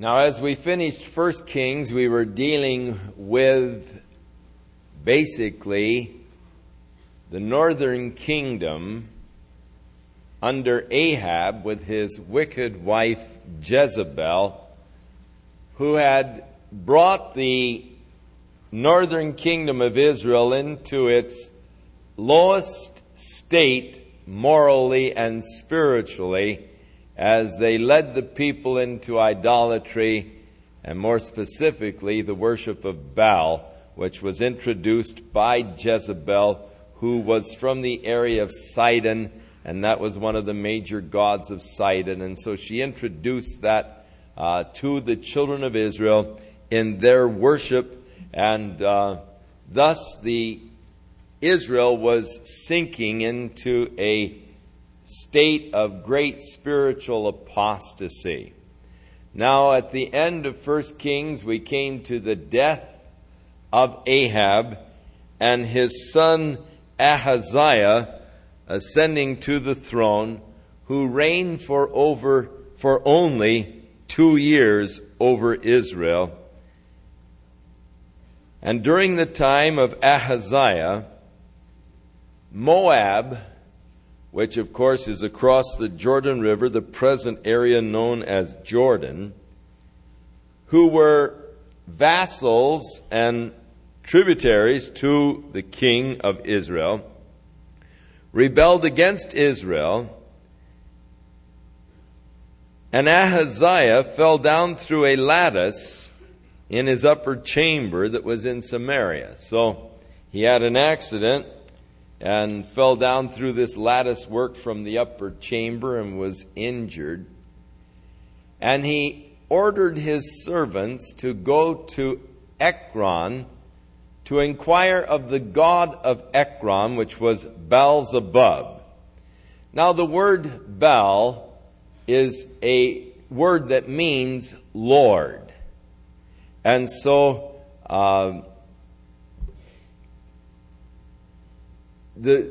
Now, as we finished First Kings, we were dealing with basically the northern kingdom under Ahab with his wicked wife Jezebel, who had brought the northern kingdom of Israel into its lowest state morally and spiritually as they led the people into idolatry and more specifically the worship of Baal, which was introduced by Jezebel, who was from the area of Sidon, and that was one of the major gods of Sidon. And so she introduced that uh, to the children of Israel in their worship, and uh, thus the Israel was sinking into a state of great spiritual apostasy. Now, at the end of 1 Kings, we came to the death of Ahab and his son Ahaziah ascending to the throne, who reigned for over for only two years over Israel. And during the time of Ahaziah, Moab, which of course is across the Jordan River, the present area known as Jordan, who were vassals and tributaries to the king of Israel, rebelled against Israel, and Ahaziah fell down through a lattice in his upper chamber that was in Samaria. So he had an accident and fell down through this lattice work from the upper chamber and was injured. And he ordered his servants to go to Ekron to inquire of the god of Ekron, which was Baalzebub. Now, the word Baal is a word that means Lord. And so, uh, the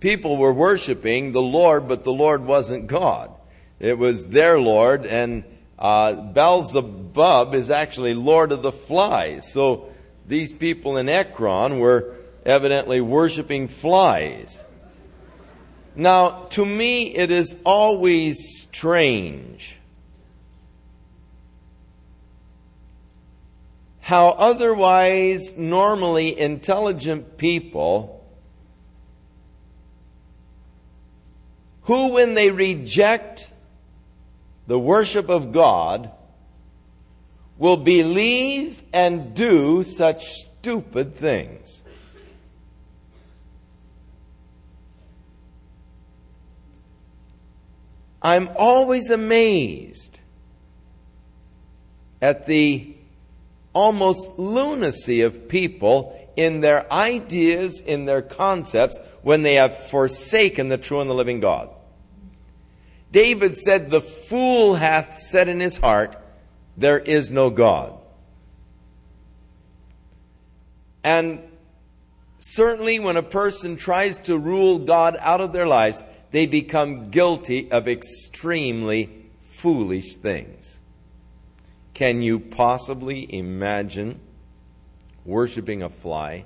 people were worshiping the Lord, but the Lord wasn't God. It was their Lord, and uh, Beelzebub is actually Lord of the flies. So these people in Ekron were evidently worshiping flies. Now, to me, it is always strange how otherwise normally intelligent people who, when they reject the worship of God, will believe and do such stupid things. I'm always amazed at the almost lunacy of people in their ideas, in their concepts, when they have forsaken the true and the living God. David said, The fool hath said in his heart, There is no God. And certainly when a person tries to rule God out of their lives, they become guilty of extremely foolish things. Can you possibly imagine worshiping a fly?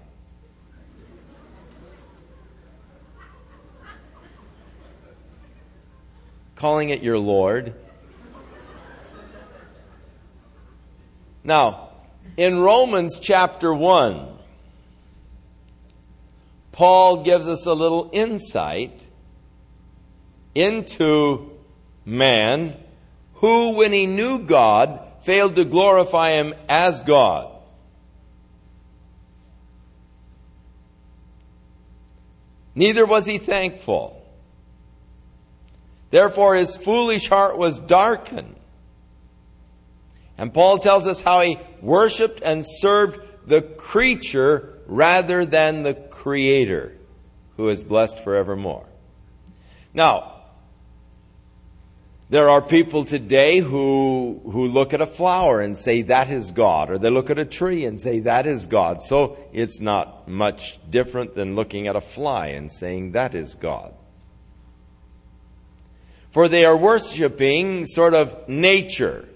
calling it your Lord. Now, in Romans chapter 1, Paul gives us a little insight into man who, when he knew God, failed to glorify him as God. Neither was he thankful. Therefore, his foolish heart was darkened. And Paul tells us how he worshiped and served the creature rather than the creator, who is blessed forevermore. Now, there are people today who, who look at a flower and say that is God, or they look at a tree and say that is God. So it's not much different than looking at a fly and saying that is God for they are worshiping sort of nature.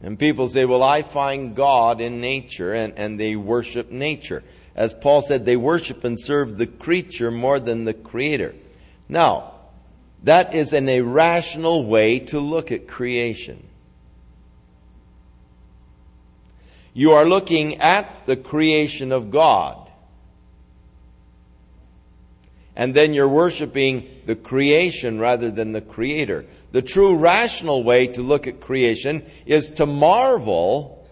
And people say, well, I find God in nature, and, and they worship nature. As Paul said, they worship and serve the creature more than the creator. Now, that is an irrational way to look at creation. You are looking at the creation of God. And then you're worshiping the creation rather than the creator. The true rational way to look at creation is to marvel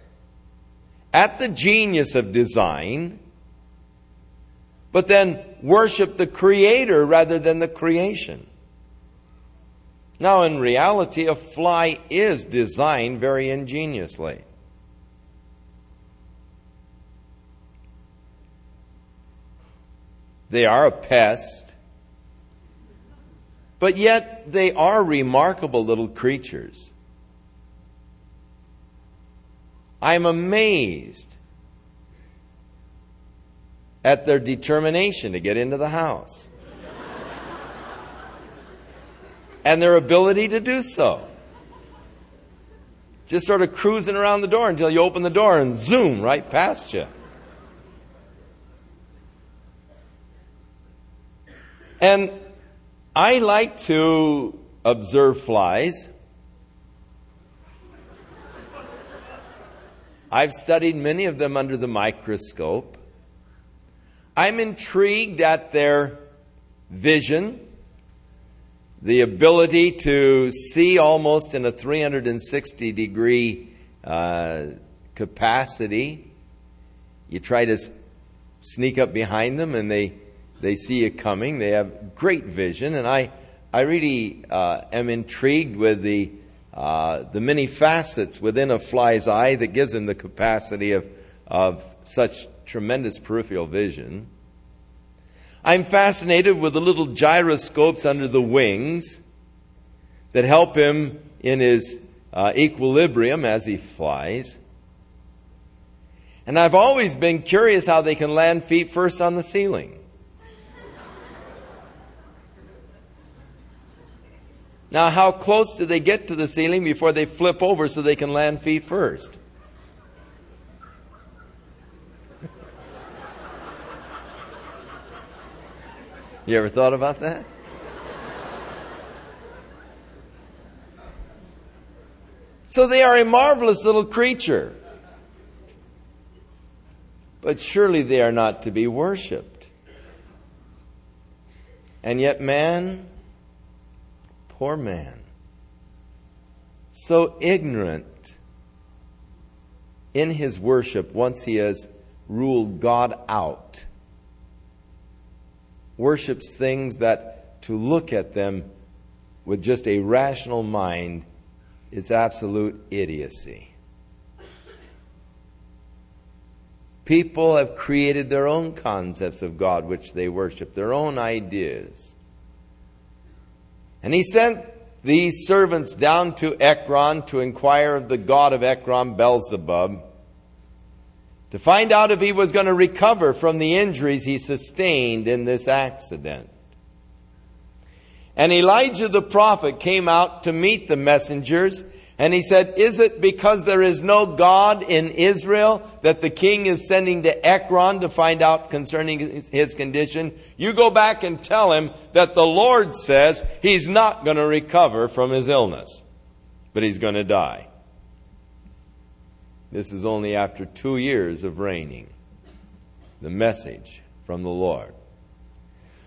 at the genius of design, but then worship the creator rather than the creation. Now, in reality, a fly is designed very ingeniously. They are a pest but yet they are remarkable little creatures. I'm amazed at their determination to get into the house and their ability to do so. Just sort of cruising around the door until you open the door and zoom right past you. And I like to observe flies. I've studied many of them under the microscope. I'm intrigued at their vision, the ability to see almost in a 360 degree uh, capacity. You try to sneak up behind them and they they see you coming. They have great vision, and I, I really uh, am intrigued with the, uh, the many facets within a fly's eye that gives them the capacity of, of such tremendous peripheral vision. I'm fascinated with the little gyroscopes under the wings that help him in his uh, equilibrium as he flies. And I've always been curious how they can land feet first on the ceiling. Now, how close do they get to the ceiling before they flip over so they can land feet first? You ever thought about that? So they are a marvelous little creature. But surely they are not to be worshiped. And yet, man Poor man. So ignorant in his worship once he has ruled God out. Worships things that to look at them with just a rational mind is absolute idiocy. People have created their own concepts of God which they worship, their own ideas. And he sent these servants down to Ekron to inquire of the god of Ekron, Beelzebub, to find out if he was going to recover from the injuries he sustained in this accident. And Elijah the prophet came out to meet the messengers and he said, Is it because there is no God in Israel that the king is sending to Ekron to find out concerning his condition? You go back and tell him that the Lord says he's not going to recover from his illness, but he's going to die. This is only after two years of reigning. The message from the Lord.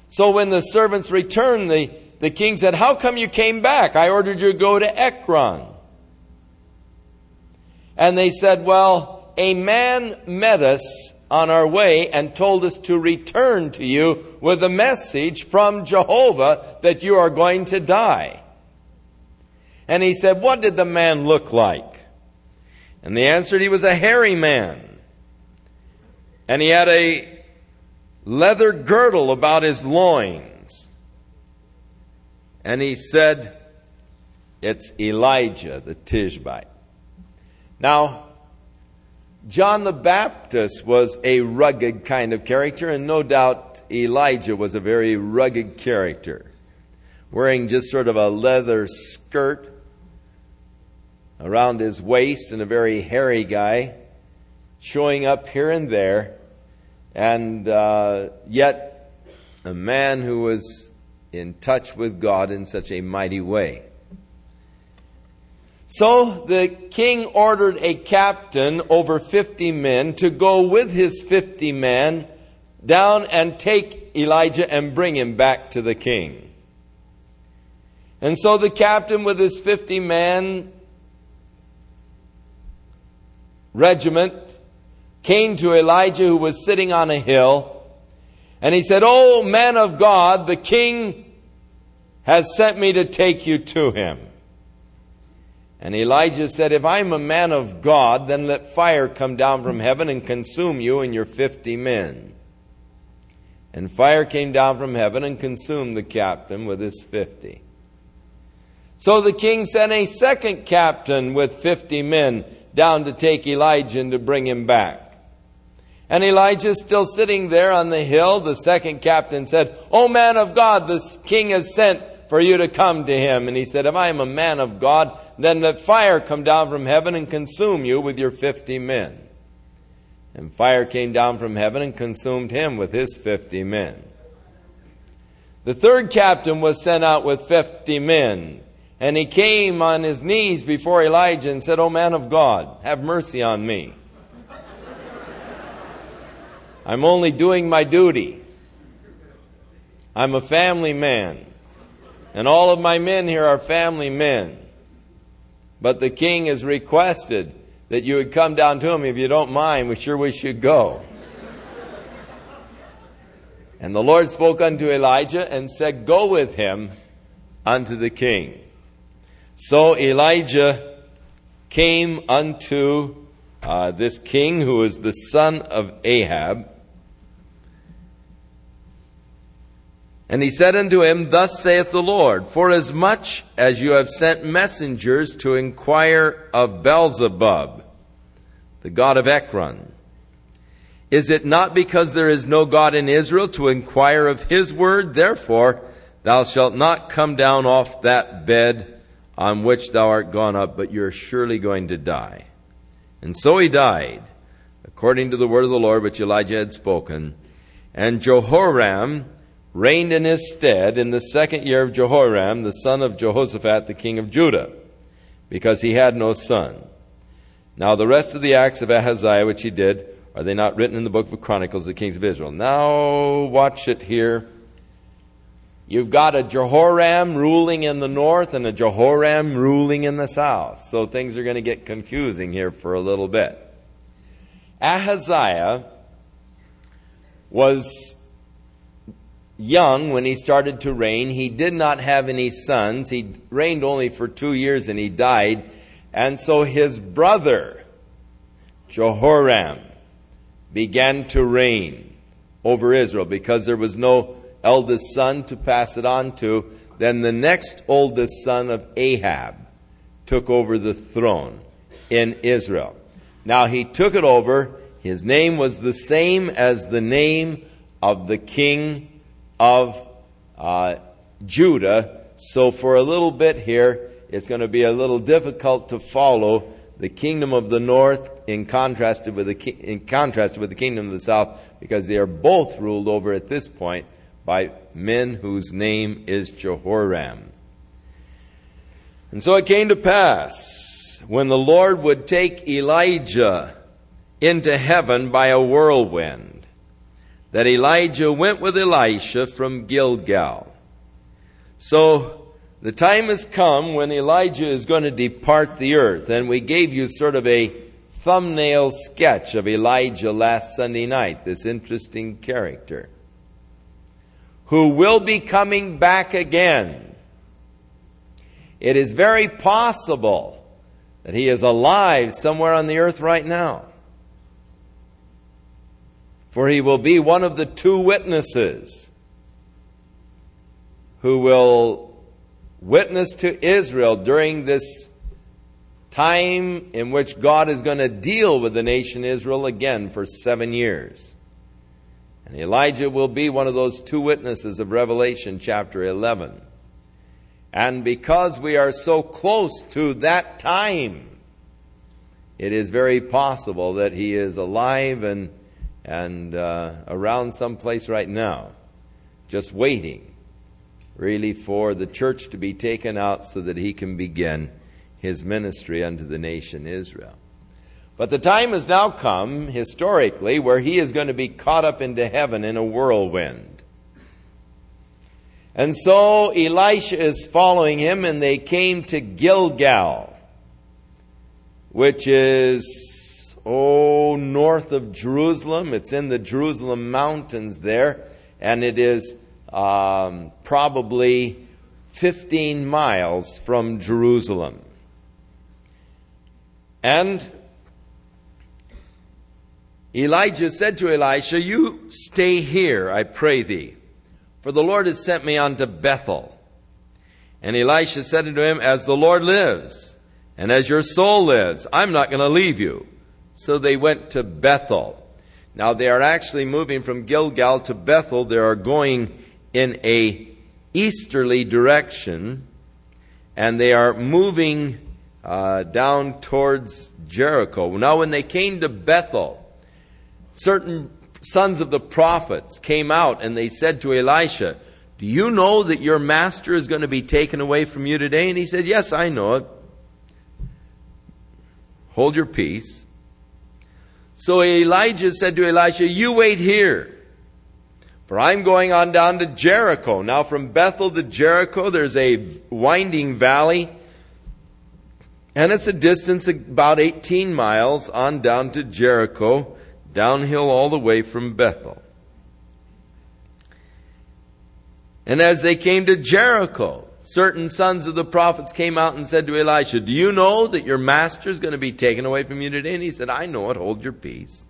So when the servants returned, the, the king said, How come you came back? I ordered you to go to Ekron. And they said, Well, a man met us on our way and told us to return to you with a message from Jehovah that you are going to die. And he said, What did the man look like? And they answered, He was a hairy man. And he had a leather girdle about his loins. And he said, It's Elijah the Tishbite. Now, John the Baptist was a rugged kind of character, and no doubt Elijah was a very rugged character, wearing just sort of a leather skirt around his waist and a very hairy guy showing up here and there, and uh, yet a man who was in touch with God in such a mighty way. So the king ordered a captain over 50 men to go with his 50 men down and take Elijah and bring him back to the king. And so the captain with his 50 man regiment came to Elijah who was sitting on a hill and he said, Oh man of God, the king has sent me to take you to him. And Elijah said, If I'm a man of God, then let fire come down from heaven and consume you and your fifty men. And fire came down from heaven and consumed the captain with his fifty. So the king sent a second captain with fifty men down to take Elijah and to bring him back. And Elijah is still sitting there on the hill. The second captain said, O man of God, the king has sent for you to come to him. And he said, If I am a man of God, then let fire come down from heaven and consume you with your fifty men. And fire came down from heaven and consumed him with his fifty men. The third captain was sent out with fifty men. And he came on his knees before Elijah and said, O man of God, have mercy on me. I'm only doing my duty. I'm a family man. And all of my men here are family men. But the king has requested that you would come down to him. If you don't mind, we sure wish you'd go. And the Lord spoke unto Elijah and said, Go with him unto the king. So Elijah came unto uh, this king who was the son of Ahab. And he said unto him, Thus saith the Lord, Forasmuch as you have sent messengers to inquire of Beelzebub, the god of Ekron, is it not because there is no God in Israel to inquire of his word? Therefore, thou shalt not come down off that bed on which thou art gone up, but you're surely going to die. And so he died, according to the word of the Lord which Elijah had spoken. And Jehoram reigned in his stead in the second year of Jehoram, the son of Jehoshaphat, the king of Judah, because he had no son. Now the rest of the acts of Ahaziah which he did, are they not written in the book of Chronicles the kings of Israel? Now watch it here You've got a Jehoram ruling in the north and a Jehoram ruling in the south. So things are going to get confusing here for a little bit. Ahaziah was young when he started to reign. He did not have any sons. He reigned only for two years and he died. And so his brother, Jehoram, began to reign over Israel because there was no eldest son to pass it on to. Then the next oldest son of Ahab took over the throne in Israel. Now he took it over. His name was the same as the name of the king of uh, Judah. So for a little bit here, it's going to be a little difficult to follow the kingdom of the north in contrast with the in contrast with the kingdom of the south because they are both ruled over at this point by men whose name is Jehoram. And so it came to pass when the Lord would take Elijah into heaven by a whirlwind that Elijah went with Elisha from Gilgal. So the time has come when Elijah is going to depart the earth, and we gave you sort of a thumbnail sketch of Elijah last Sunday night, this interesting character who will be coming back again. It is very possible that he is alive somewhere on the earth right now. For he will be one of the two witnesses who will witness to Israel during this time in which God is going to deal with the nation Israel again for seven years. And Elijah will be one of those two witnesses of Revelation chapter 11. And because we are so close to that time, it is very possible that he is alive and, and uh, around someplace right now, just waiting really for the church to be taken out so that he can begin his ministry unto the nation Israel. But the time has now come, historically, where he is going to be caught up into heaven in a whirlwind. And so Elisha is following him, and they came to Gilgal, which is, oh, north of Jerusalem. It's in the Jerusalem mountains there, and it is um, probably 15 miles from Jerusalem. And Elijah said to Elisha, You stay here, I pray thee, for the Lord has sent me unto Bethel. And Elisha said unto him, As the Lord lives, and as your soul lives, I'm not going to leave you. So they went to Bethel. Now they are actually moving from Gilgal to Bethel. They are going in a easterly direction, and they are moving uh, down towards Jericho. Now, when they came to Bethel, certain sons of the prophets came out and they said to Elisha, Do you know that your master is going to be taken away from you today? And he said, Yes, I know it. Hold your peace. So Elijah said to Elisha, You wait here. For I'm going on down to Jericho. Now, from Bethel to Jericho, there's a winding valley, and it's a distance about 18 miles on down to Jericho downhill all the way from Bethel. And as they came to Jericho, certain sons of the prophets came out and said to Elisha, Do you know that your master is going to be taken away from you today? And he said, I know it, hold your peace.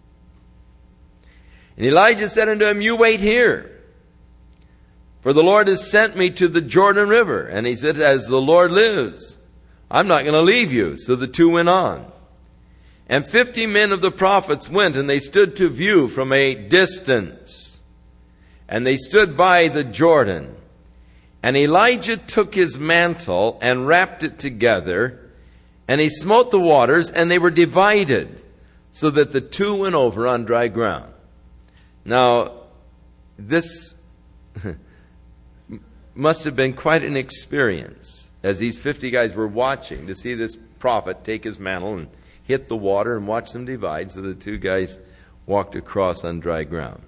And Elijah said unto him, You wait here. For the Lord has sent me to the Jordan River. And he said, As the Lord lives, I'm not going to leave you. So the two went on. And fifty men of the prophets went, and they stood to view from a distance. And they stood by the Jordan. And Elijah took his mantle and wrapped it together, and he smote the waters, and they were divided, so that the two went over on dry ground. Now, this must have been quite an experience as these 50 guys were watching to see this prophet take his mantle and hit the water and watch them divide. So the two guys walked across on dry ground.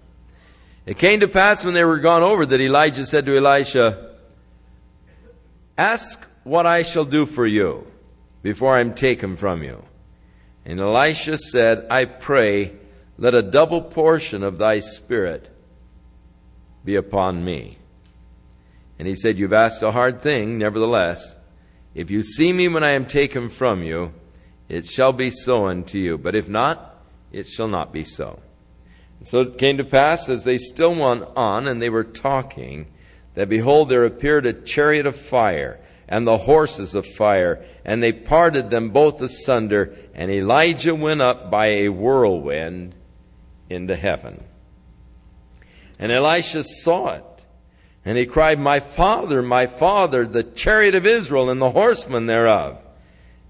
It came to pass when they were gone over that Elijah said to Elisha, Ask what I shall do for you before I am taken from you. And Elisha said, I pray, let a double portion of thy spirit be upon me. And he said, You've asked a hard thing, nevertheless. If you see me when I am taken from you, it shall be so unto you. But if not, it shall not be so. And so it came to pass, as they still went on, and they were talking, that behold, there appeared a chariot of fire, and the horses of fire, and they parted them both asunder, and Elijah went up by a whirlwind into heaven. And Elisha saw it, and he cried, My father, my father, the chariot of Israel, and the horsemen thereof.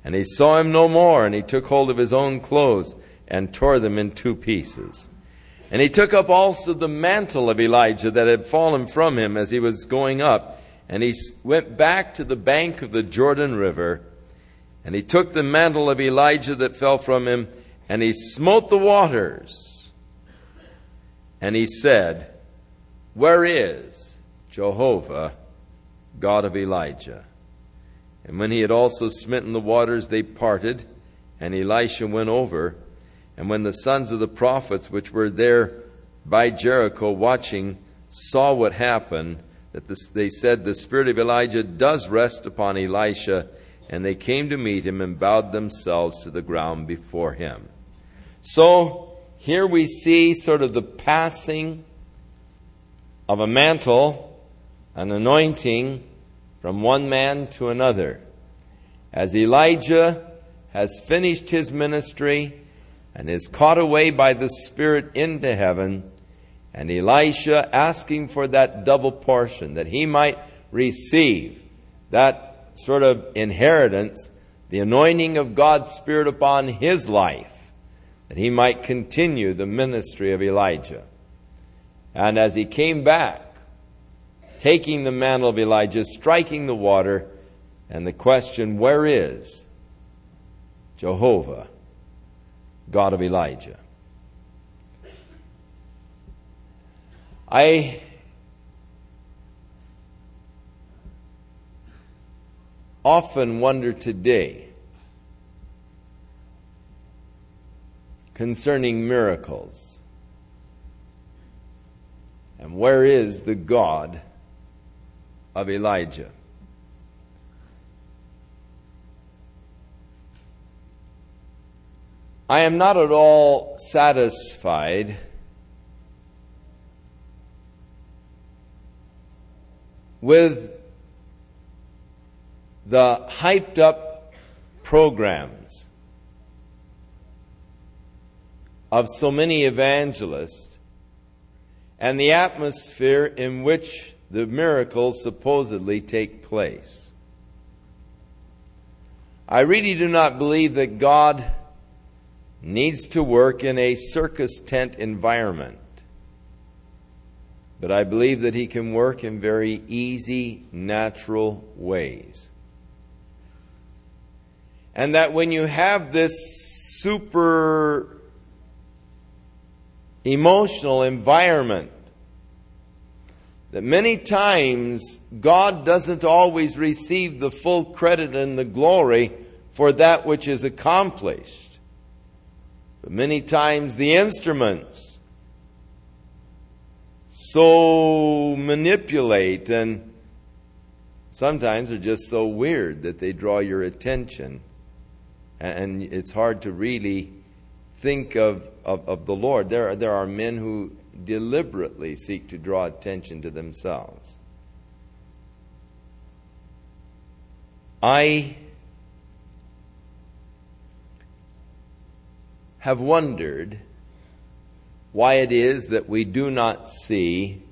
And he saw him no more, and he took hold of his own clothes and tore them in two pieces. And he took up also the mantle of Elijah that had fallen from him as he was going up, and he went back to the bank of the Jordan River, and he took the mantle of Elijah that fell from him, and he smote the waters. And he said, Where is Jehovah, God of Elijah? And when he had also smitten the waters, they parted, and Elisha went over. And when the sons of the prophets, which were there by Jericho watching, saw what happened, that this, they said, The spirit of Elijah does rest upon Elisha. And they came to meet him and bowed themselves to the ground before him. So here we see sort of the passing of a mantle, an anointing from one man to another. As Elijah has finished his ministry and is caught away by the Spirit into heaven, and Elisha asking for that double portion that he might receive that sort of inheritance, the anointing of God's Spirit upon his life, that he might continue the ministry of Elijah. And as he came back, taking the mantle of Elijah, striking the water, and the question, Where is Jehovah, God of Elijah? I often wonder today concerning miracles. And where is the God of Elijah? I am not at all satisfied with the hyped up programs of so many evangelists and the atmosphere in which the miracles supposedly take place. I really do not believe that God needs to work in a circus tent environment. But I believe that He can work in very easy, natural ways. And that when you have this super emotional environment, that many times God doesn't always receive the full credit and the glory for that which is accomplished. But many times the instruments so manipulate and sometimes are just so weird that they draw your attention and it's hard to really think of, of, of, the Lord. There, there are men who deliberately seek to draw attention to themselves. I have wondered why it is that we do not see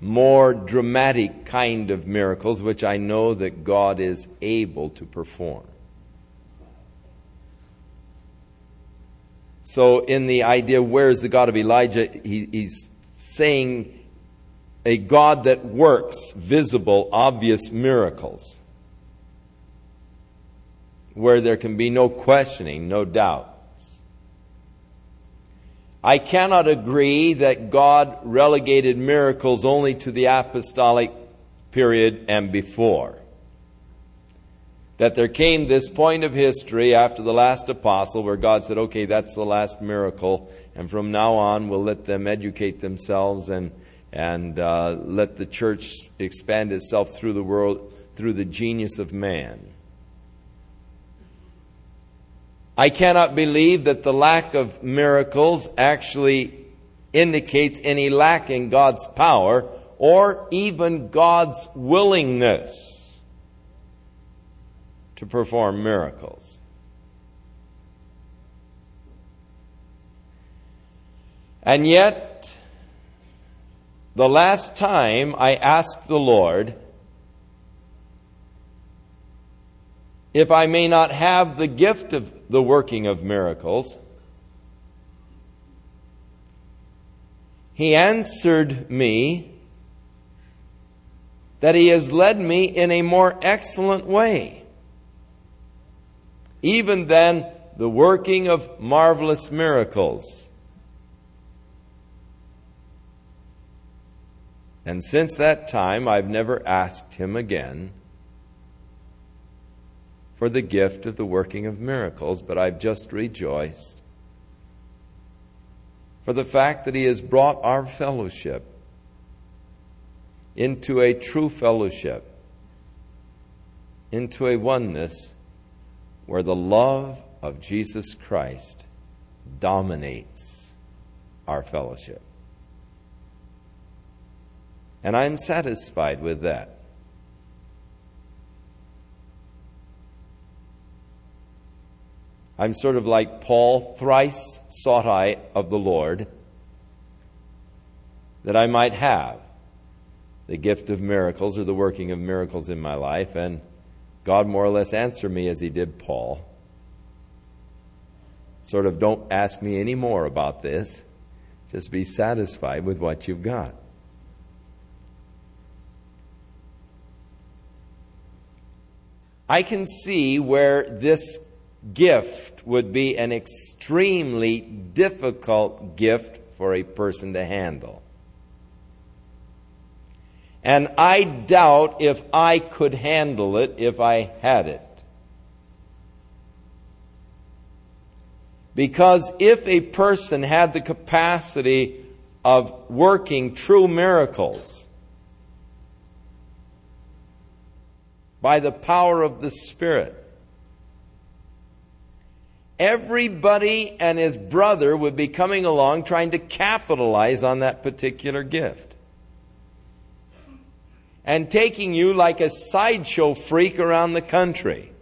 more dramatic kind of miracles, which I know that God is able to perform. So, in the idea, where is the God of Elijah? He, he's saying a God that works visible, obvious miracles, where there can be no questioning, no doubt. I cannot agree that God relegated miracles only to the apostolic period and before that there came this point of history after the last apostle where God said, okay, that's the last miracle, and from now on we'll let them educate themselves and, and uh, let the church expand itself through the world through the genius of man. I cannot believe that the lack of miracles actually indicates any lack in God's power or even God's willingness to perform miracles. And yet, the last time I asked the Lord if I may not have the gift of the working of miracles, He answered me that He has led me in a more excellent way even then, the working of marvelous miracles. And since that time, I've never asked him again for the gift of the working of miracles, but I've just rejoiced for the fact that he has brought our fellowship into a true fellowship, into a oneness where the love of Jesus Christ dominates our fellowship. And I'm satisfied with that. I'm sort of like Paul, thrice sought I of the Lord that I might have the gift of miracles or the working of miracles in my life, and God more or less answered me as He did Paul. Sort of, don't ask me any more about this. Just be satisfied with what you've got. I can see where this gift would be an extremely difficult gift for a person to handle. And I doubt if I could handle it if I had it. Because if a person had the capacity of working true miracles by the power of the Spirit, everybody and his brother would be coming along trying to capitalize on that particular gift. And taking you like a sideshow freak around the country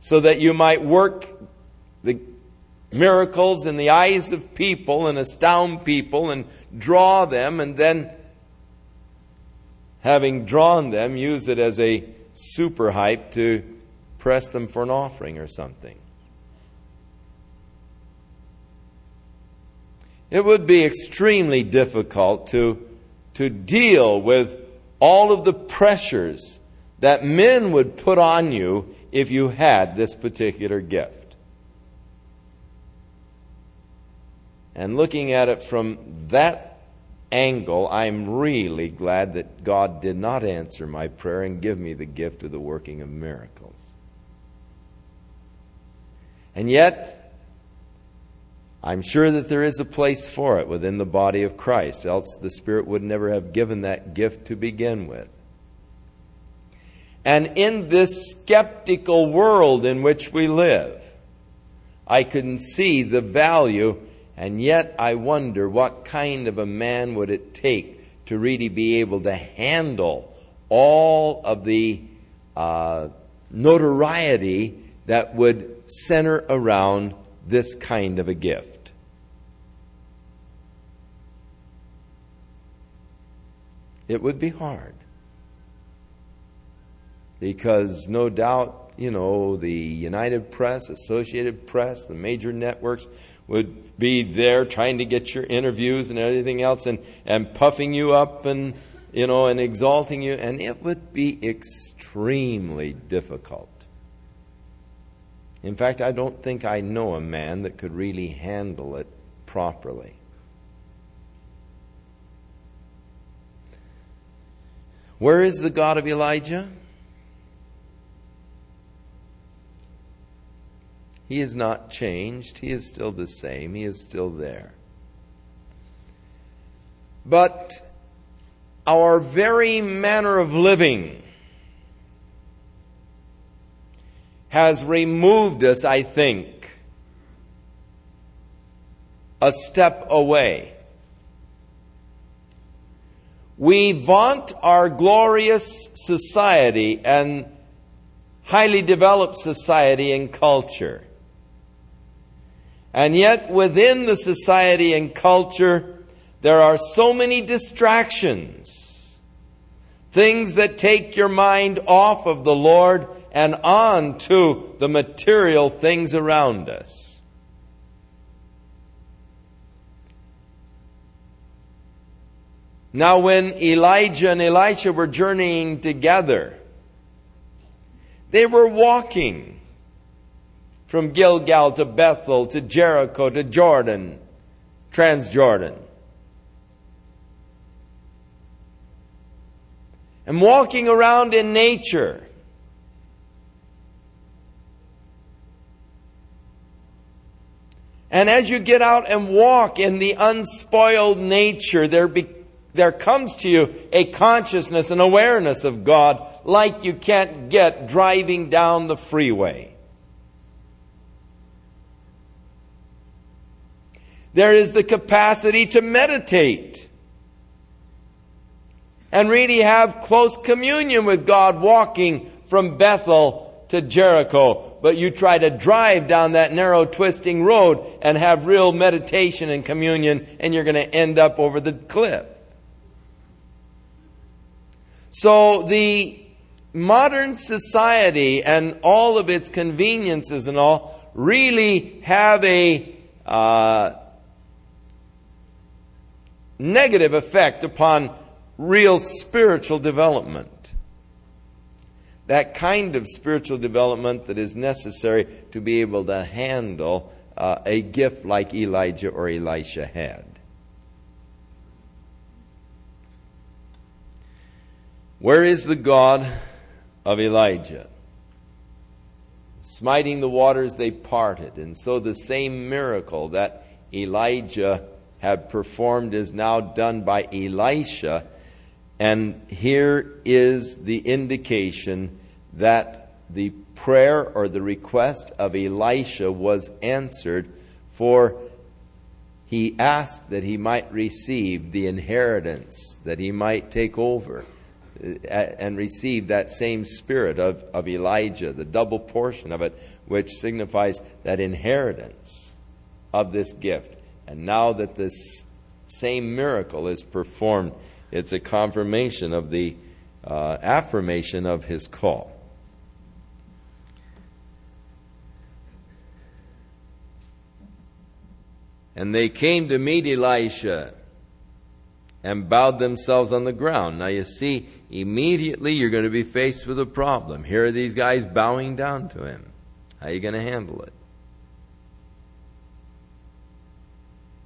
so that you might work the miracles in the eyes of people and astound people and draw them, and then, having drawn them, use it as a super hype to press them for an offering or something. It would be extremely difficult to, to deal with all of the pressures that men would put on you if you had this particular gift. And looking at it from that angle, I'm really glad that God did not answer my prayer and give me the gift of the working of miracles. And yet, I'm sure that there is a place for it within the body of Christ, else the Spirit would never have given that gift to begin with. And in this skeptical world in which we live, I can see the value and yet, I wonder what kind of a man would it take to really be able to handle all of the uh, notoriety that would center around this kind of a gift. It would be hard. Because no doubt, you know, the United Press, Associated Press, the major networks would be there trying to get your interviews and everything else and, and puffing you up and, you know, and exalting you. And it would be extremely difficult. In fact, I don't think I know a man that could really handle it properly. Where is the God of Elijah? He is not changed. He is still the same. He is still there. But our very manner of living has removed us, I think, a step away. We vaunt our glorious society and highly developed society and culture. And yet, within the society and culture, there are so many distractions. Things that take your mind off of the Lord and on to the material things around us. Now, when Elijah and Elisha were journeying together, they were walking from Gilgal to Bethel to Jericho to Jordan, Transjordan. And walking around in nature. And as you get out and walk in the unspoiled nature, there, be, there comes to you a consciousness and awareness of God like you can't get driving down the freeway. There is the capacity to meditate and really have close communion with God walking from Bethel to Jericho. But you try to drive down that narrow twisting road and have real meditation and communion and you're going to end up over the cliff. So the modern society and all of its conveniences and all really have a uh, negative effect upon real spiritual development. That kind of spiritual development that is necessary to be able to handle uh, a gift like Elijah or Elisha had. Where is the God of Elijah? Smiting the waters, they parted. And so the same miracle that Elijah had performed is now done by Elisha. And here is the indication that the prayer or the request of Elisha was answered, for he asked that he might receive the inheritance, that he might take over and receive that same spirit of, of Elijah, the double portion of it, which signifies that inheritance of this gift. And now that this same miracle is performed, it's a confirmation of the uh, affirmation of his call. And they came to meet Elisha and bowed themselves on the ground. Now you see, immediately you're going to be faced with a problem. Here are these guys bowing down to him. How are you going to handle it?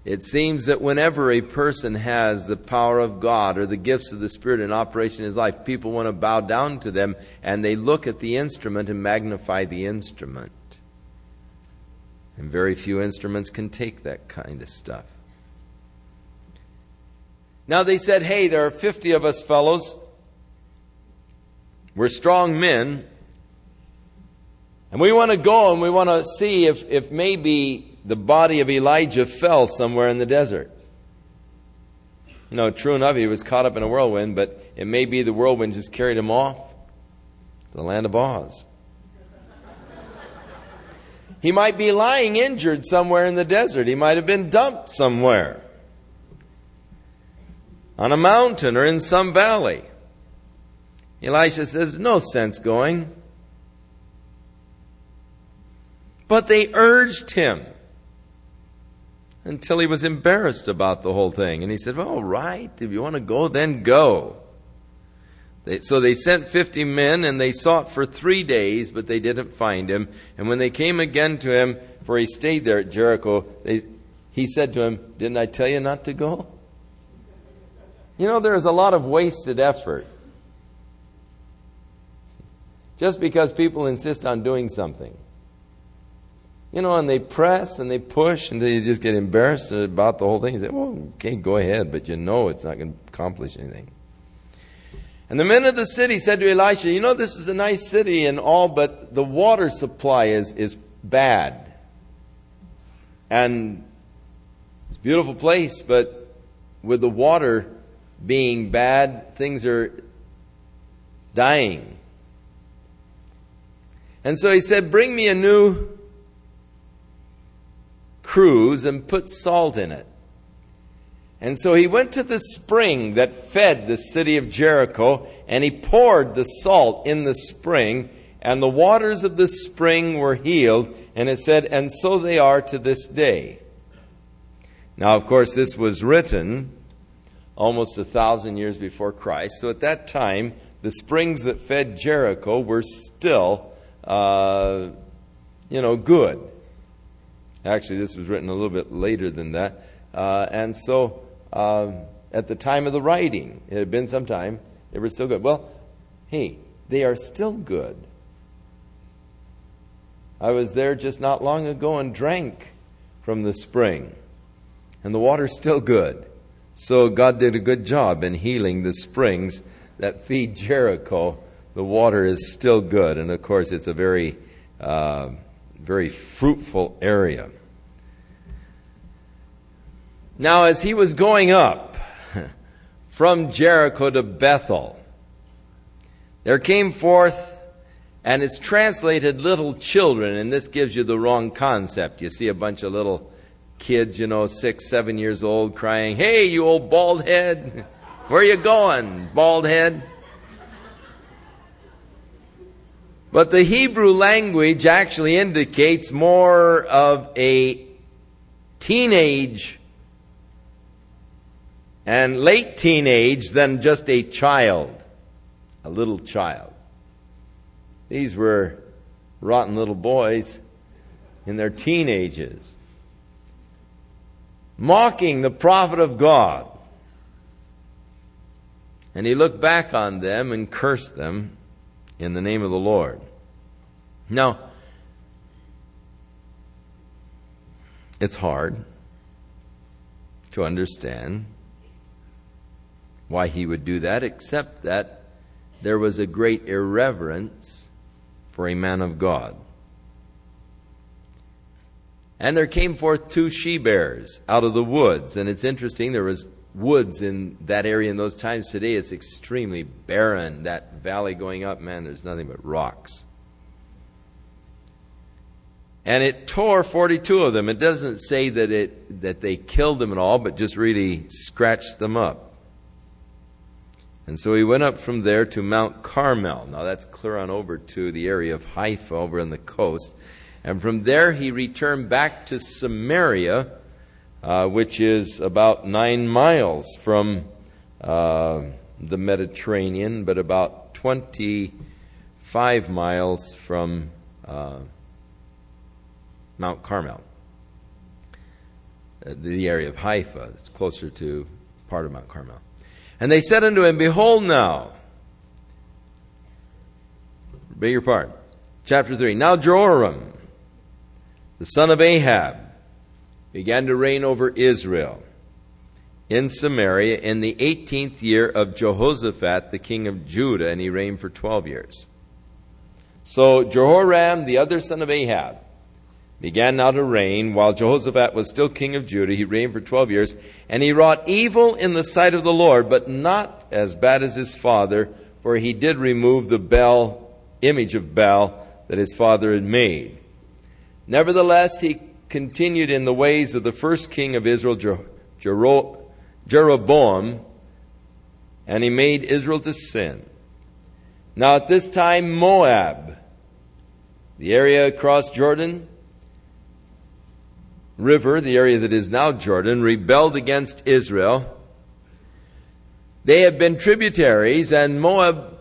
It seems that whenever a person has the power of God or the gifts of the Spirit in operation in his life, people want to bow down to them and they look at the instrument and magnify the instrument. And very few instruments can take that kind of stuff. Now they said, hey, there are 50 of us fellows. We're strong men. And we want to go and we want to see if, if maybe the body of Elijah fell somewhere in the desert. You know, true enough, he was caught up in a whirlwind, but it may be the whirlwind just carried him off to the land of Oz. he might be lying injured somewhere in the desert. He might have been dumped somewhere on a mountain or in some valley. Elisha says, No sense going. But they urged him until he was embarrassed about the whole thing. And he said, All right, if you want to go, then go. They, so they sent 50 men and they sought for three days, but they didn't find him. And when they came again to him, for he stayed there at Jericho, they, he said to him, Didn't I tell you not to go? You know, there is a lot of wasted effort. Just because people insist on doing something. You know, and they press and they push until you just get embarrassed about the whole thing. You say, well, okay, go ahead, but you know it's not going to accomplish anything. And the men of the city said to Elisha, You know, this is a nice city and all, but the water supply is, is bad. And it's a beautiful place, but with the water being bad, things are dying. And so he said, Bring me a new cruse and put salt in it. And so he went to the spring that fed the city of Jericho, and he poured the salt in the spring, and the waters of the spring were healed. And it said, And so they are to this day. Now, of course, this was written almost a thousand years before Christ. So at that time, the springs that fed Jericho were still, uh, you know, good. Actually, this was written a little bit later than that. Uh, and so uh, at the time of the writing, it had been some time, they were still good. Well, hey, they are still good. I was there just not long ago and drank from the spring, and the water's still good. So God did a good job in healing the springs that feed Jericho. The water is still good, and of course, it's a very, uh, very fruitful area. Now, as he was going up from Jericho to Bethel, there came forth, and it's translated little children, and this gives you the wrong concept. You see a bunch of little kids, you know, six, seven years old, crying, Hey, you old bald head, where are you going, bald head? But the Hebrew language actually indicates more of a teenage and late teenage than just a child, a little child. These were rotten little boys in their teenagers, mocking the prophet of God. And he looked back on them and cursed them in the name of the Lord. Now, it's hard to understand why he would do that, except that there was a great irreverence for a man of God. And there came forth two she bears out of the woods. And it's interesting, there was woods in that area in those times. Today it's extremely barren. That valley going up, man, there's nothing but rocks. And it tore 42 of them. It doesn't say that, it, that they killed them at all, but just really scratched them up. And so he went up from there to Mount Carmel. Now that's clear on over to the area of Haifa over on the coast. And from there he returned back to Samaria uh, which is about nine miles from uh, the Mediterranean, but about 25 miles from uh, Mount Carmel, uh, the area of Haifa. It's closer to part of Mount Carmel. And they said unto him, Behold now, beg your pardon, chapter 3. Now Joram, the son of Ahab, began to reign over Israel in Samaria in the 18th year of Jehoshaphat, the king of Judah, and he reigned for 12 years. So Jehoram, the other son of Ahab, began now to reign while Jehoshaphat was still king of Judah. He reigned for 12 years, and he wrought evil in the sight of the Lord, but not as bad as his father, for he did remove the Baal image of Baal that his father had made. Nevertheless, he continued in the ways of the first king of Israel, Jeroboam, and he made Israel to sin. Now at this time, Moab, the area across Jordan River, the area that is now Jordan, rebelled against Israel. They had been tributaries, and Moab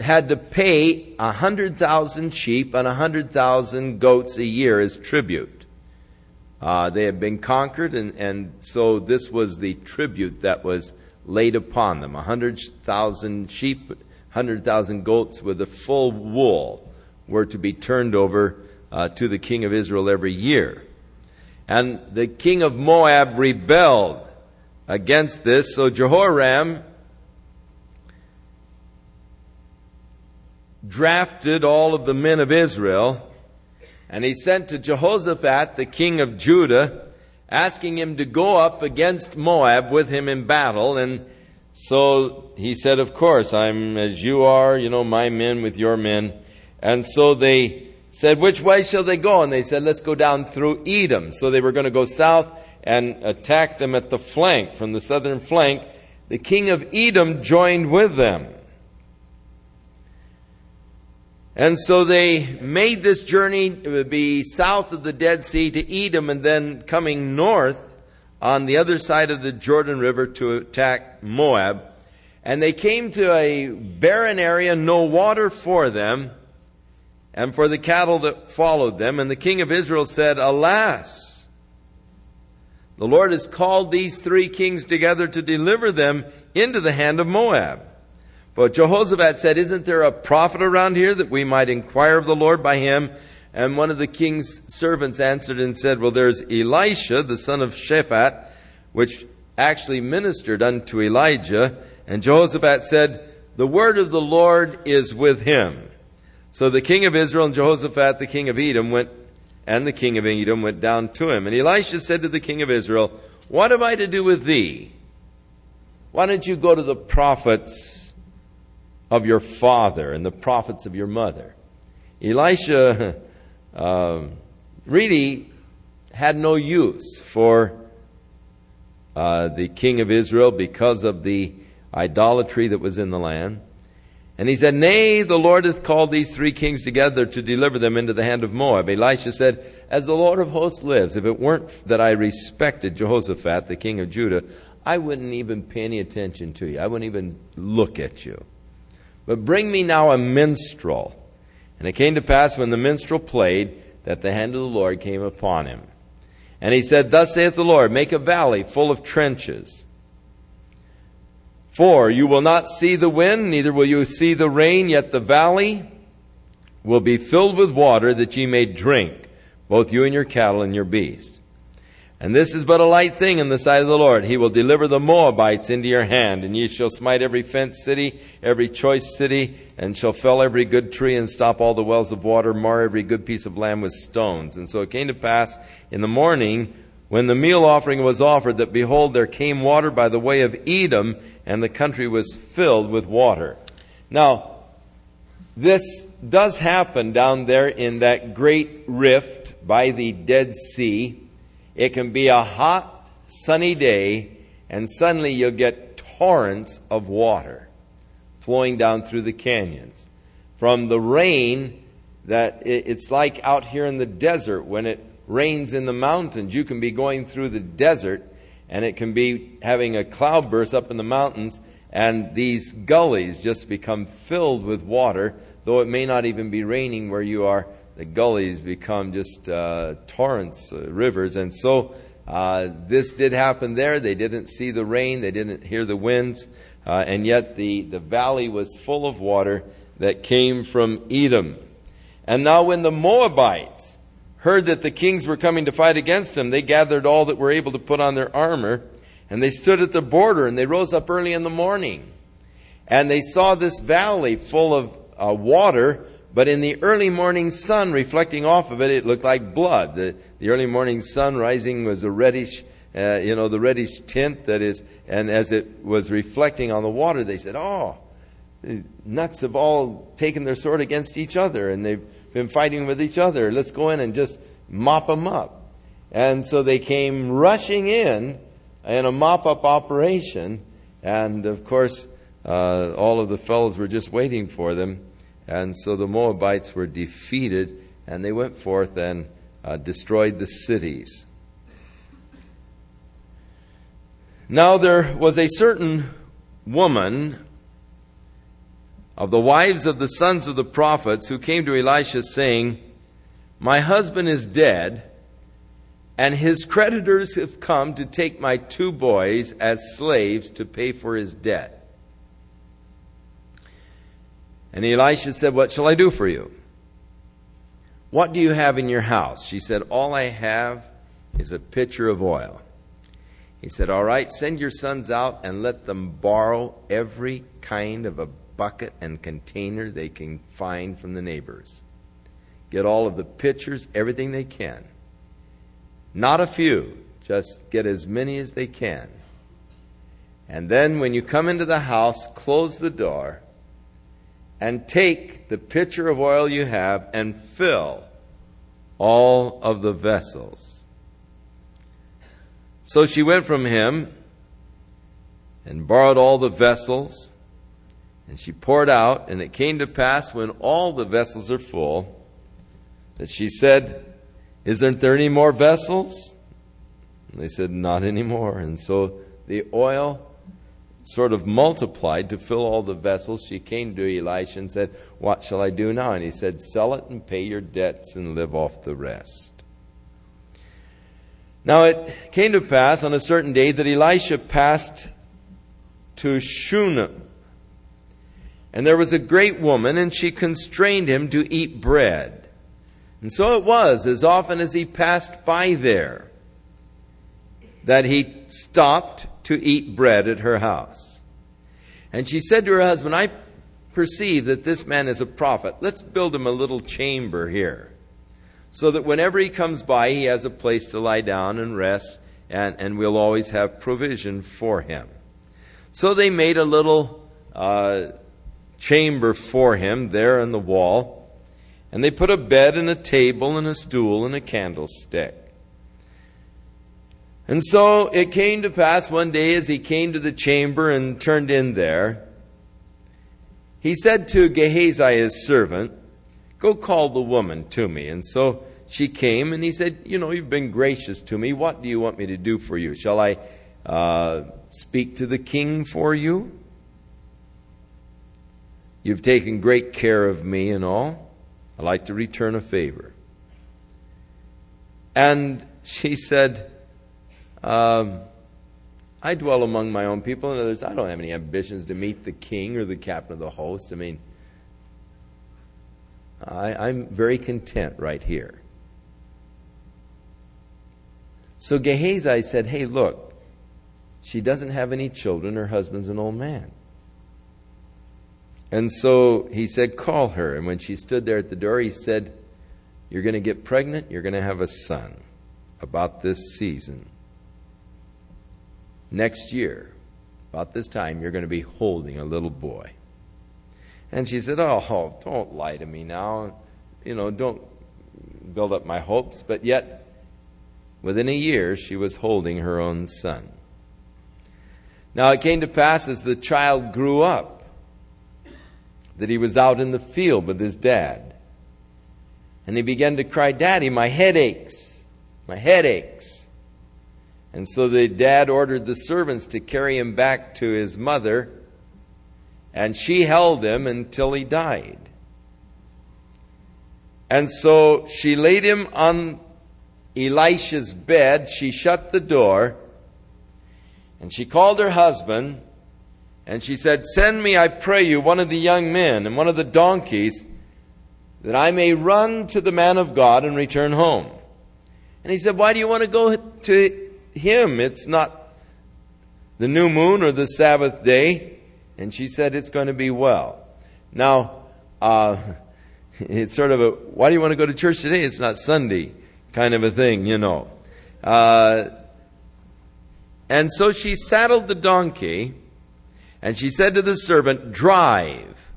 had to pay a hundred thousand sheep and a hundred thousand goats a year as tribute. Uh, they had been conquered, and, and so this was the tribute that was laid upon them 100,000 sheep, 100,000 goats with the full wool were to be turned over uh, to the king of Israel every year. And the king of Moab rebelled against this, so Jehoram drafted all of the men of Israel and he sent to Jehoshaphat, the king of Judah, asking him to go up against Moab with him in battle. And so he said, Of course, I'm as you are, you know, my men with your men. And so they said, Which way shall they go? And they said, Let's go down through Edom. So they were going to go south and attack them at the flank, from the southern flank. The king of Edom joined with them. And so they made this journey to be south of the Dead Sea to Edom and then coming north on the other side of the Jordan River to attack Moab. And they came to a barren area, no water for them and for the cattle that followed them. And the king of Israel said, Alas, the Lord has called these three kings together to deliver them into the hand of Moab. But Jehoshaphat said, Isn't there a prophet around here that we might inquire of the Lord by him? And one of the king's servants answered and said, Well, there's Elisha, the son of Shaphat, which actually ministered unto Elijah. And Jehoshaphat said, The word of the Lord is with him. So the king of Israel and Jehoshaphat, the king of Edom, went, and the king of Edom went down to him. And Elisha said to the king of Israel, What have I to do with thee? Why don't you go to the prophets of your father and the prophets of your mother. Elisha uh, really had no use for uh, the king of Israel because of the idolatry that was in the land. And he said, Nay, the Lord hath called these three kings together to deliver them into the hand of Moab. Elisha said, As the Lord of hosts lives, if it weren't that I respected Jehoshaphat, the king of Judah, I wouldn't even pay any attention to you. I wouldn't even look at you. But bring me now a minstrel. And it came to pass when the minstrel played that the hand of the Lord came upon him. And he said, Thus saith the Lord, make a valley full of trenches for you will not see the wind, neither will you see the rain, yet the valley will be filled with water that ye may drink, both you and your cattle and your beasts. And this is but a light thing in the sight of the Lord. He will deliver the Moabites into your hand, and ye shall smite every fenced city, every choice city, and shall fell every good tree, and stop all the wells of water, mar every good piece of land with stones. And so it came to pass in the morning, when the meal offering was offered, that behold, there came water by the way of Edom, and the country was filled with water. Now, this does happen down there in that great rift by the Dead Sea. It can be a hot, sunny day, and suddenly you'll get torrents of water flowing down through the canyons. From the rain that it's like out here in the desert when it rains in the mountains. You can be going through the desert and it can be having a cloudburst up in the mountains, and these gullies just become filled with water, though it may not even be raining where you are. The gullies become just uh, torrents, uh, rivers, and so uh, this did happen there. They didn't see the rain, they didn't hear the winds, uh, and yet the, the valley was full of water that came from Edom. And now, when the Moabites heard that the kings were coming to fight against them, they gathered all that were able to put on their armor, and they stood at the border, and they rose up early in the morning. And they saw this valley full of uh, water, but in the early morning sun reflecting off of it, it looked like blood. The, the early morning sun rising was a reddish, uh, you know, the reddish tint that is, and as it was reflecting on the water, they said, Oh, the nuts have all taken their sword against each other, and they've been fighting with each other. Let's go in and just mop them up. And so they came rushing in in a mop up operation. And of course, uh, all of the fellows were just waiting for them. And so the Moabites were defeated and they went forth and uh, destroyed the cities. Now there was a certain woman of the wives of the sons of the prophets who came to Elisha saying, My husband is dead, and his creditors have come to take my two boys as slaves to pay for his debt. And Elisha said, What shall I do for you? What do you have in your house? She said, All I have is a pitcher of oil. He said, All right, send your sons out and let them borrow every kind of a bucket and container they can find from the neighbors. Get all of the pitchers, everything they can. Not a few, just get as many as they can. And then when you come into the house, close the door and take the pitcher of oil you have and fill all of the vessels. So she went from him and borrowed all the vessels and she poured out, and it came to pass when all the vessels are full that she said, Isn't there any more vessels? And they said, Not anymore. And so the oil sort of multiplied to fill all the vessels. She came to Elisha and said, What shall I do now? And he said, Sell it and pay your debts and live off the rest. Now it came to pass on a certain day that Elisha passed to Shunem and there was a great woman, and she constrained him to eat bread. And so it was, as often as he passed by there, that he stopped to eat bread at her house. And she said to her husband, I perceive that this man is a prophet. Let's build him a little chamber here, so that whenever he comes by, he has a place to lie down and rest, and, and we'll always have provision for him. So they made a little uh, chamber for him there in the wall. And they put a bed and a table and a stool and a candlestick. And so it came to pass one day as he came to the chamber and turned in there, he said to Gehazi, his servant, Go call the woman to me. And so she came, and he said, You know, you've been gracious to me. What do you want me to do for you? Shall I uh, speak to the king for you? You've taken great care of me and all. I'd like to return a favor. And she said, um, I dwell among my own people. In other words, I don't have any ambitions to meet the king or the captain of the host. I mean, I, am very content right here. So Gehazi said, Hey, look, she doesn't have any children. Her husband's an old man. And so he said, Call her. And when she stood there at the door, he said, You're going to get pregnant. You're going to have a son about this season next year, about this time, you're going to be holding a little boy. And she said, oh, oh, don't lie to me now. You know, don't build up my hopes. But yet, within a year, she was holding her own son. Now, it came to pass as the child grew up that he was out in the field with his dad. And he began to cry, Daddy, my head aches. My head aches. And so the dad ordered the servants to carry him back to his mother, and she held him until he died. And so she laid him on Elisha's bed, she shut the door, and she called her husband, and she said, Send me, I pray you, one of the young men and one of the donkeys, that I may run to the man of God and return home. And he said, Why do you want to go to him. It's not the new moon or the Sabbath day. And she said, It's going to be well. Now, uh, it's sort of a, why do you want to go to church today? It's not Sunday kind of a thing, you know. Uh, and so she saddled the donkey, and she said to the servant, Drive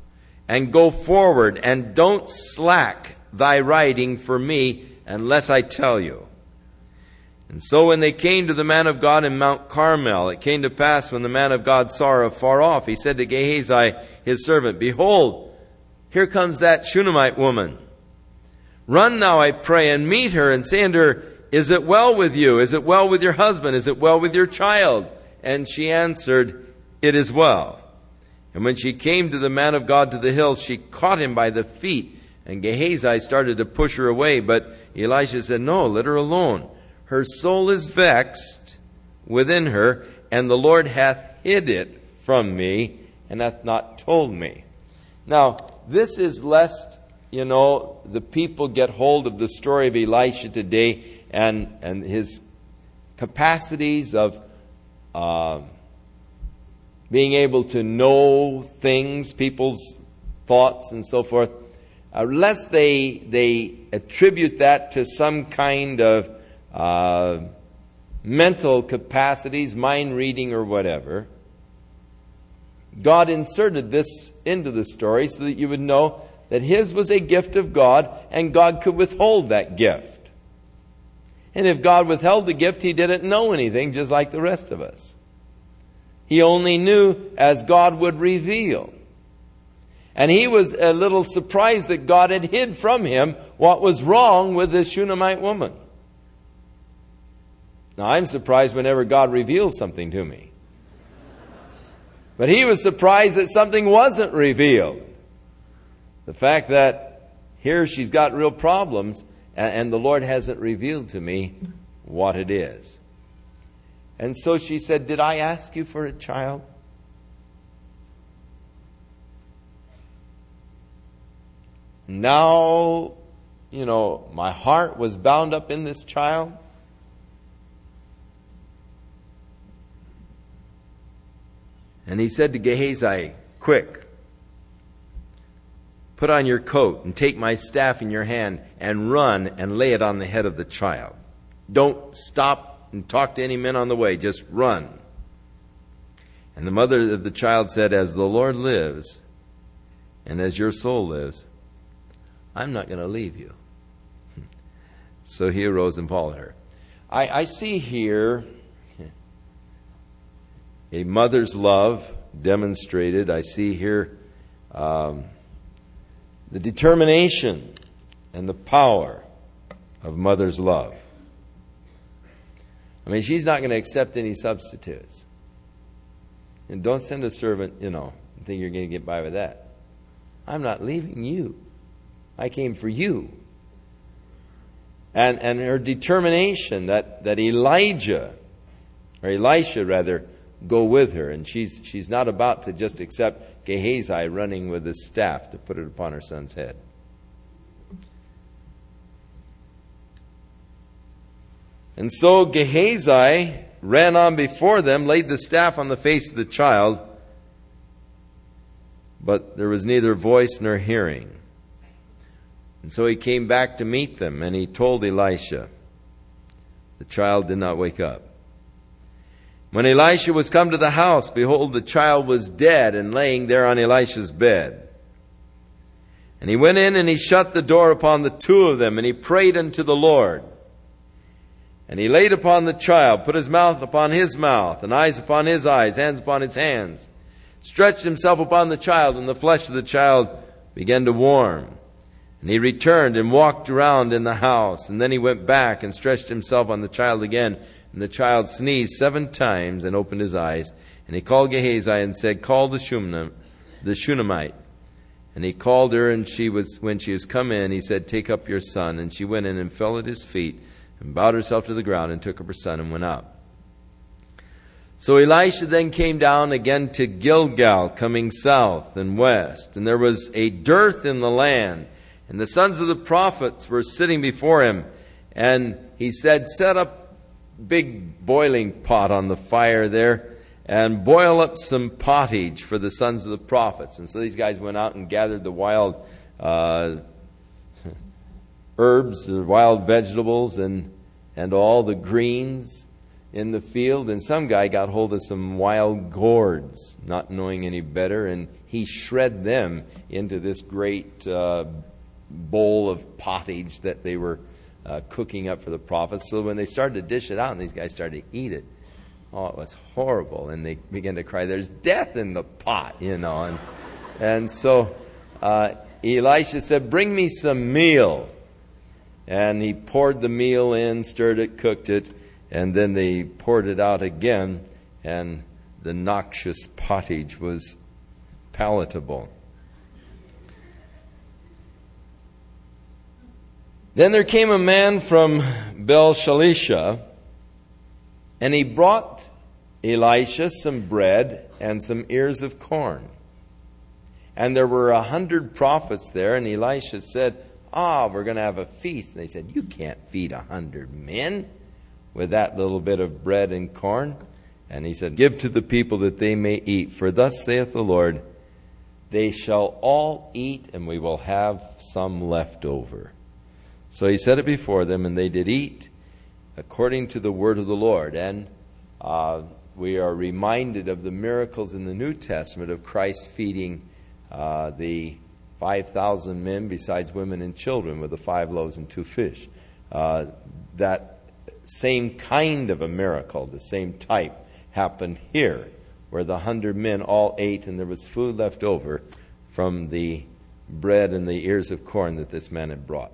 and go forward, and don't slack thy riding for me unless I tell you. And so when they came to the man of God in Mount Carmel, it came to pass when the man of God saw her afar off, he said to Gehazi, his servant, Behold, here comes that Shunammite woman. Run now, I pray, and meet her, and say unto her, Is it well with you? Is it well with your husband? Is it well with your child? And she answered, It is well. And when she came to the man of God to the hills, she caught him by the feet, and Gehazi started to push her away, but Elisha said, No, let her alone her soul is vexed within her, and the Lord hath hid it from me, and hath not told me. Now, this is lest, you know, the people get hold of the story of Elisha today and, and his capacities of uh, being able to know things, people's thoughts, and so forth, uh, lest they, they attribute that to some kind of uh, mental capacities, mind reading, or whatever. God inserted this into the story so that you would know that His was a gift of God and God could withhold that gift. And if God withheld the gift, He didn't know anything, just like the rest of us. He only knew as God would reveal. And he was a little surprised that God had hid from him what was wrong with this Shunammite woman. Now, I'm surprised whenever God reveals something to me. But he was surprised that something wasn't revealed. The fact that here she's got real problems and the Lord hasn't revealed to me what it is. And so she said, Did I ask you for a child? Now, you know, my heart was bound up in this child. And he said to Gehazi, Quick, put on your coat and take my staff in your hand and run and lay it on the head of the child. Don't stop and talk to any men on the way, just run. And the mother of the child said, As the Lord lives, and as your soul lives, I'm not going to leave you. so he arose and followed her. I, I see here a mother's love demonstrated. I see here um, the determination and the power of mother's love. I mean, she's not going to accept any substitutes. And don't send a servant, you know, and think you're going to get by with that. I'm not leaving you. I came for you. And, and her determination that, that Elijah, or Elisha rather, go with her. And she's, she's not about to just accept Gehazi running with his staff to put it upon her son's head. And so Gehazi ran on before them, laid the staff on the face of the child, but there was neither voice nor hearing. And so he came back to meet them, and he told Elisha. The child did not wake up. When Elisha was come to the house, behold, the child was dead and laying there on Elisha's bed. And he went in and he shut the door upon the two of them, and he prayed unto the Lord. And he laid upon the child, put his mouth upon his mouth, and eyes upon his eyes, hands upon his hands, stretched himself upon the child, and the flesh of the child began to warm. And he returned and walked around in the house, and then he went back and stretched himself on the child again. And the child sneezed seven times and opened his eyes. And he called Gehazi and said, Call the, Shunem, the Shunammite. And he called her, and she was, when she was come in, he said, Take up your son. And she went in and fell at his feet and bowed herself to the ground and took up her son and went out. So Elisha then came down again to Gilgal, coming south and west, and there was a dearth in the land, and the sons of the prophets were sitting before him, and he said, Set up big boiling pot on the fire there, and boil up some pottage for the sons of the prophets. And so these guys went out and gathered the wild uh, herbs, the wild vegetables, and, and all the greens in the field. And some guy got hold of some wild gourds, not knowing any better, and he shred them into this great uh, bowl of pottage that they were uh, cooking up for the prophets. So when they started to dish it out, and these guys started to eat it, oh, it was horrible. And they began to cry, "There's death in the pot," you know. And and so uh, Elisha said, "Bring me some meal." And he poured the meal in, stirred it, cooked it, and then they poured it out again, and the noxious pottage was palatable. Then there came a man from Shalisha, and he brought Elisha some bread and some ears of corn. And there were a hundred prophets there, and Elisha said, Ah, we're going to have a feast. And they said, You can't feed a hundred men with that little bit of bread and corn. And he said, Give to the people that they may eat. For thus saith the Lord, They shall all eat, and we will have some left over. So he said it before them, and they did eat according to the word of the Lord. And uh, we are reminded of the miracles in the New Testament of Christ feeding uh, the 5,000 men besides women and children with the five loaves and two fish. Uh, that same kind of a miracle, the same type, happened here, where the hundred men all ate and there was food left over from the bread and the ears of corn that this man had brought.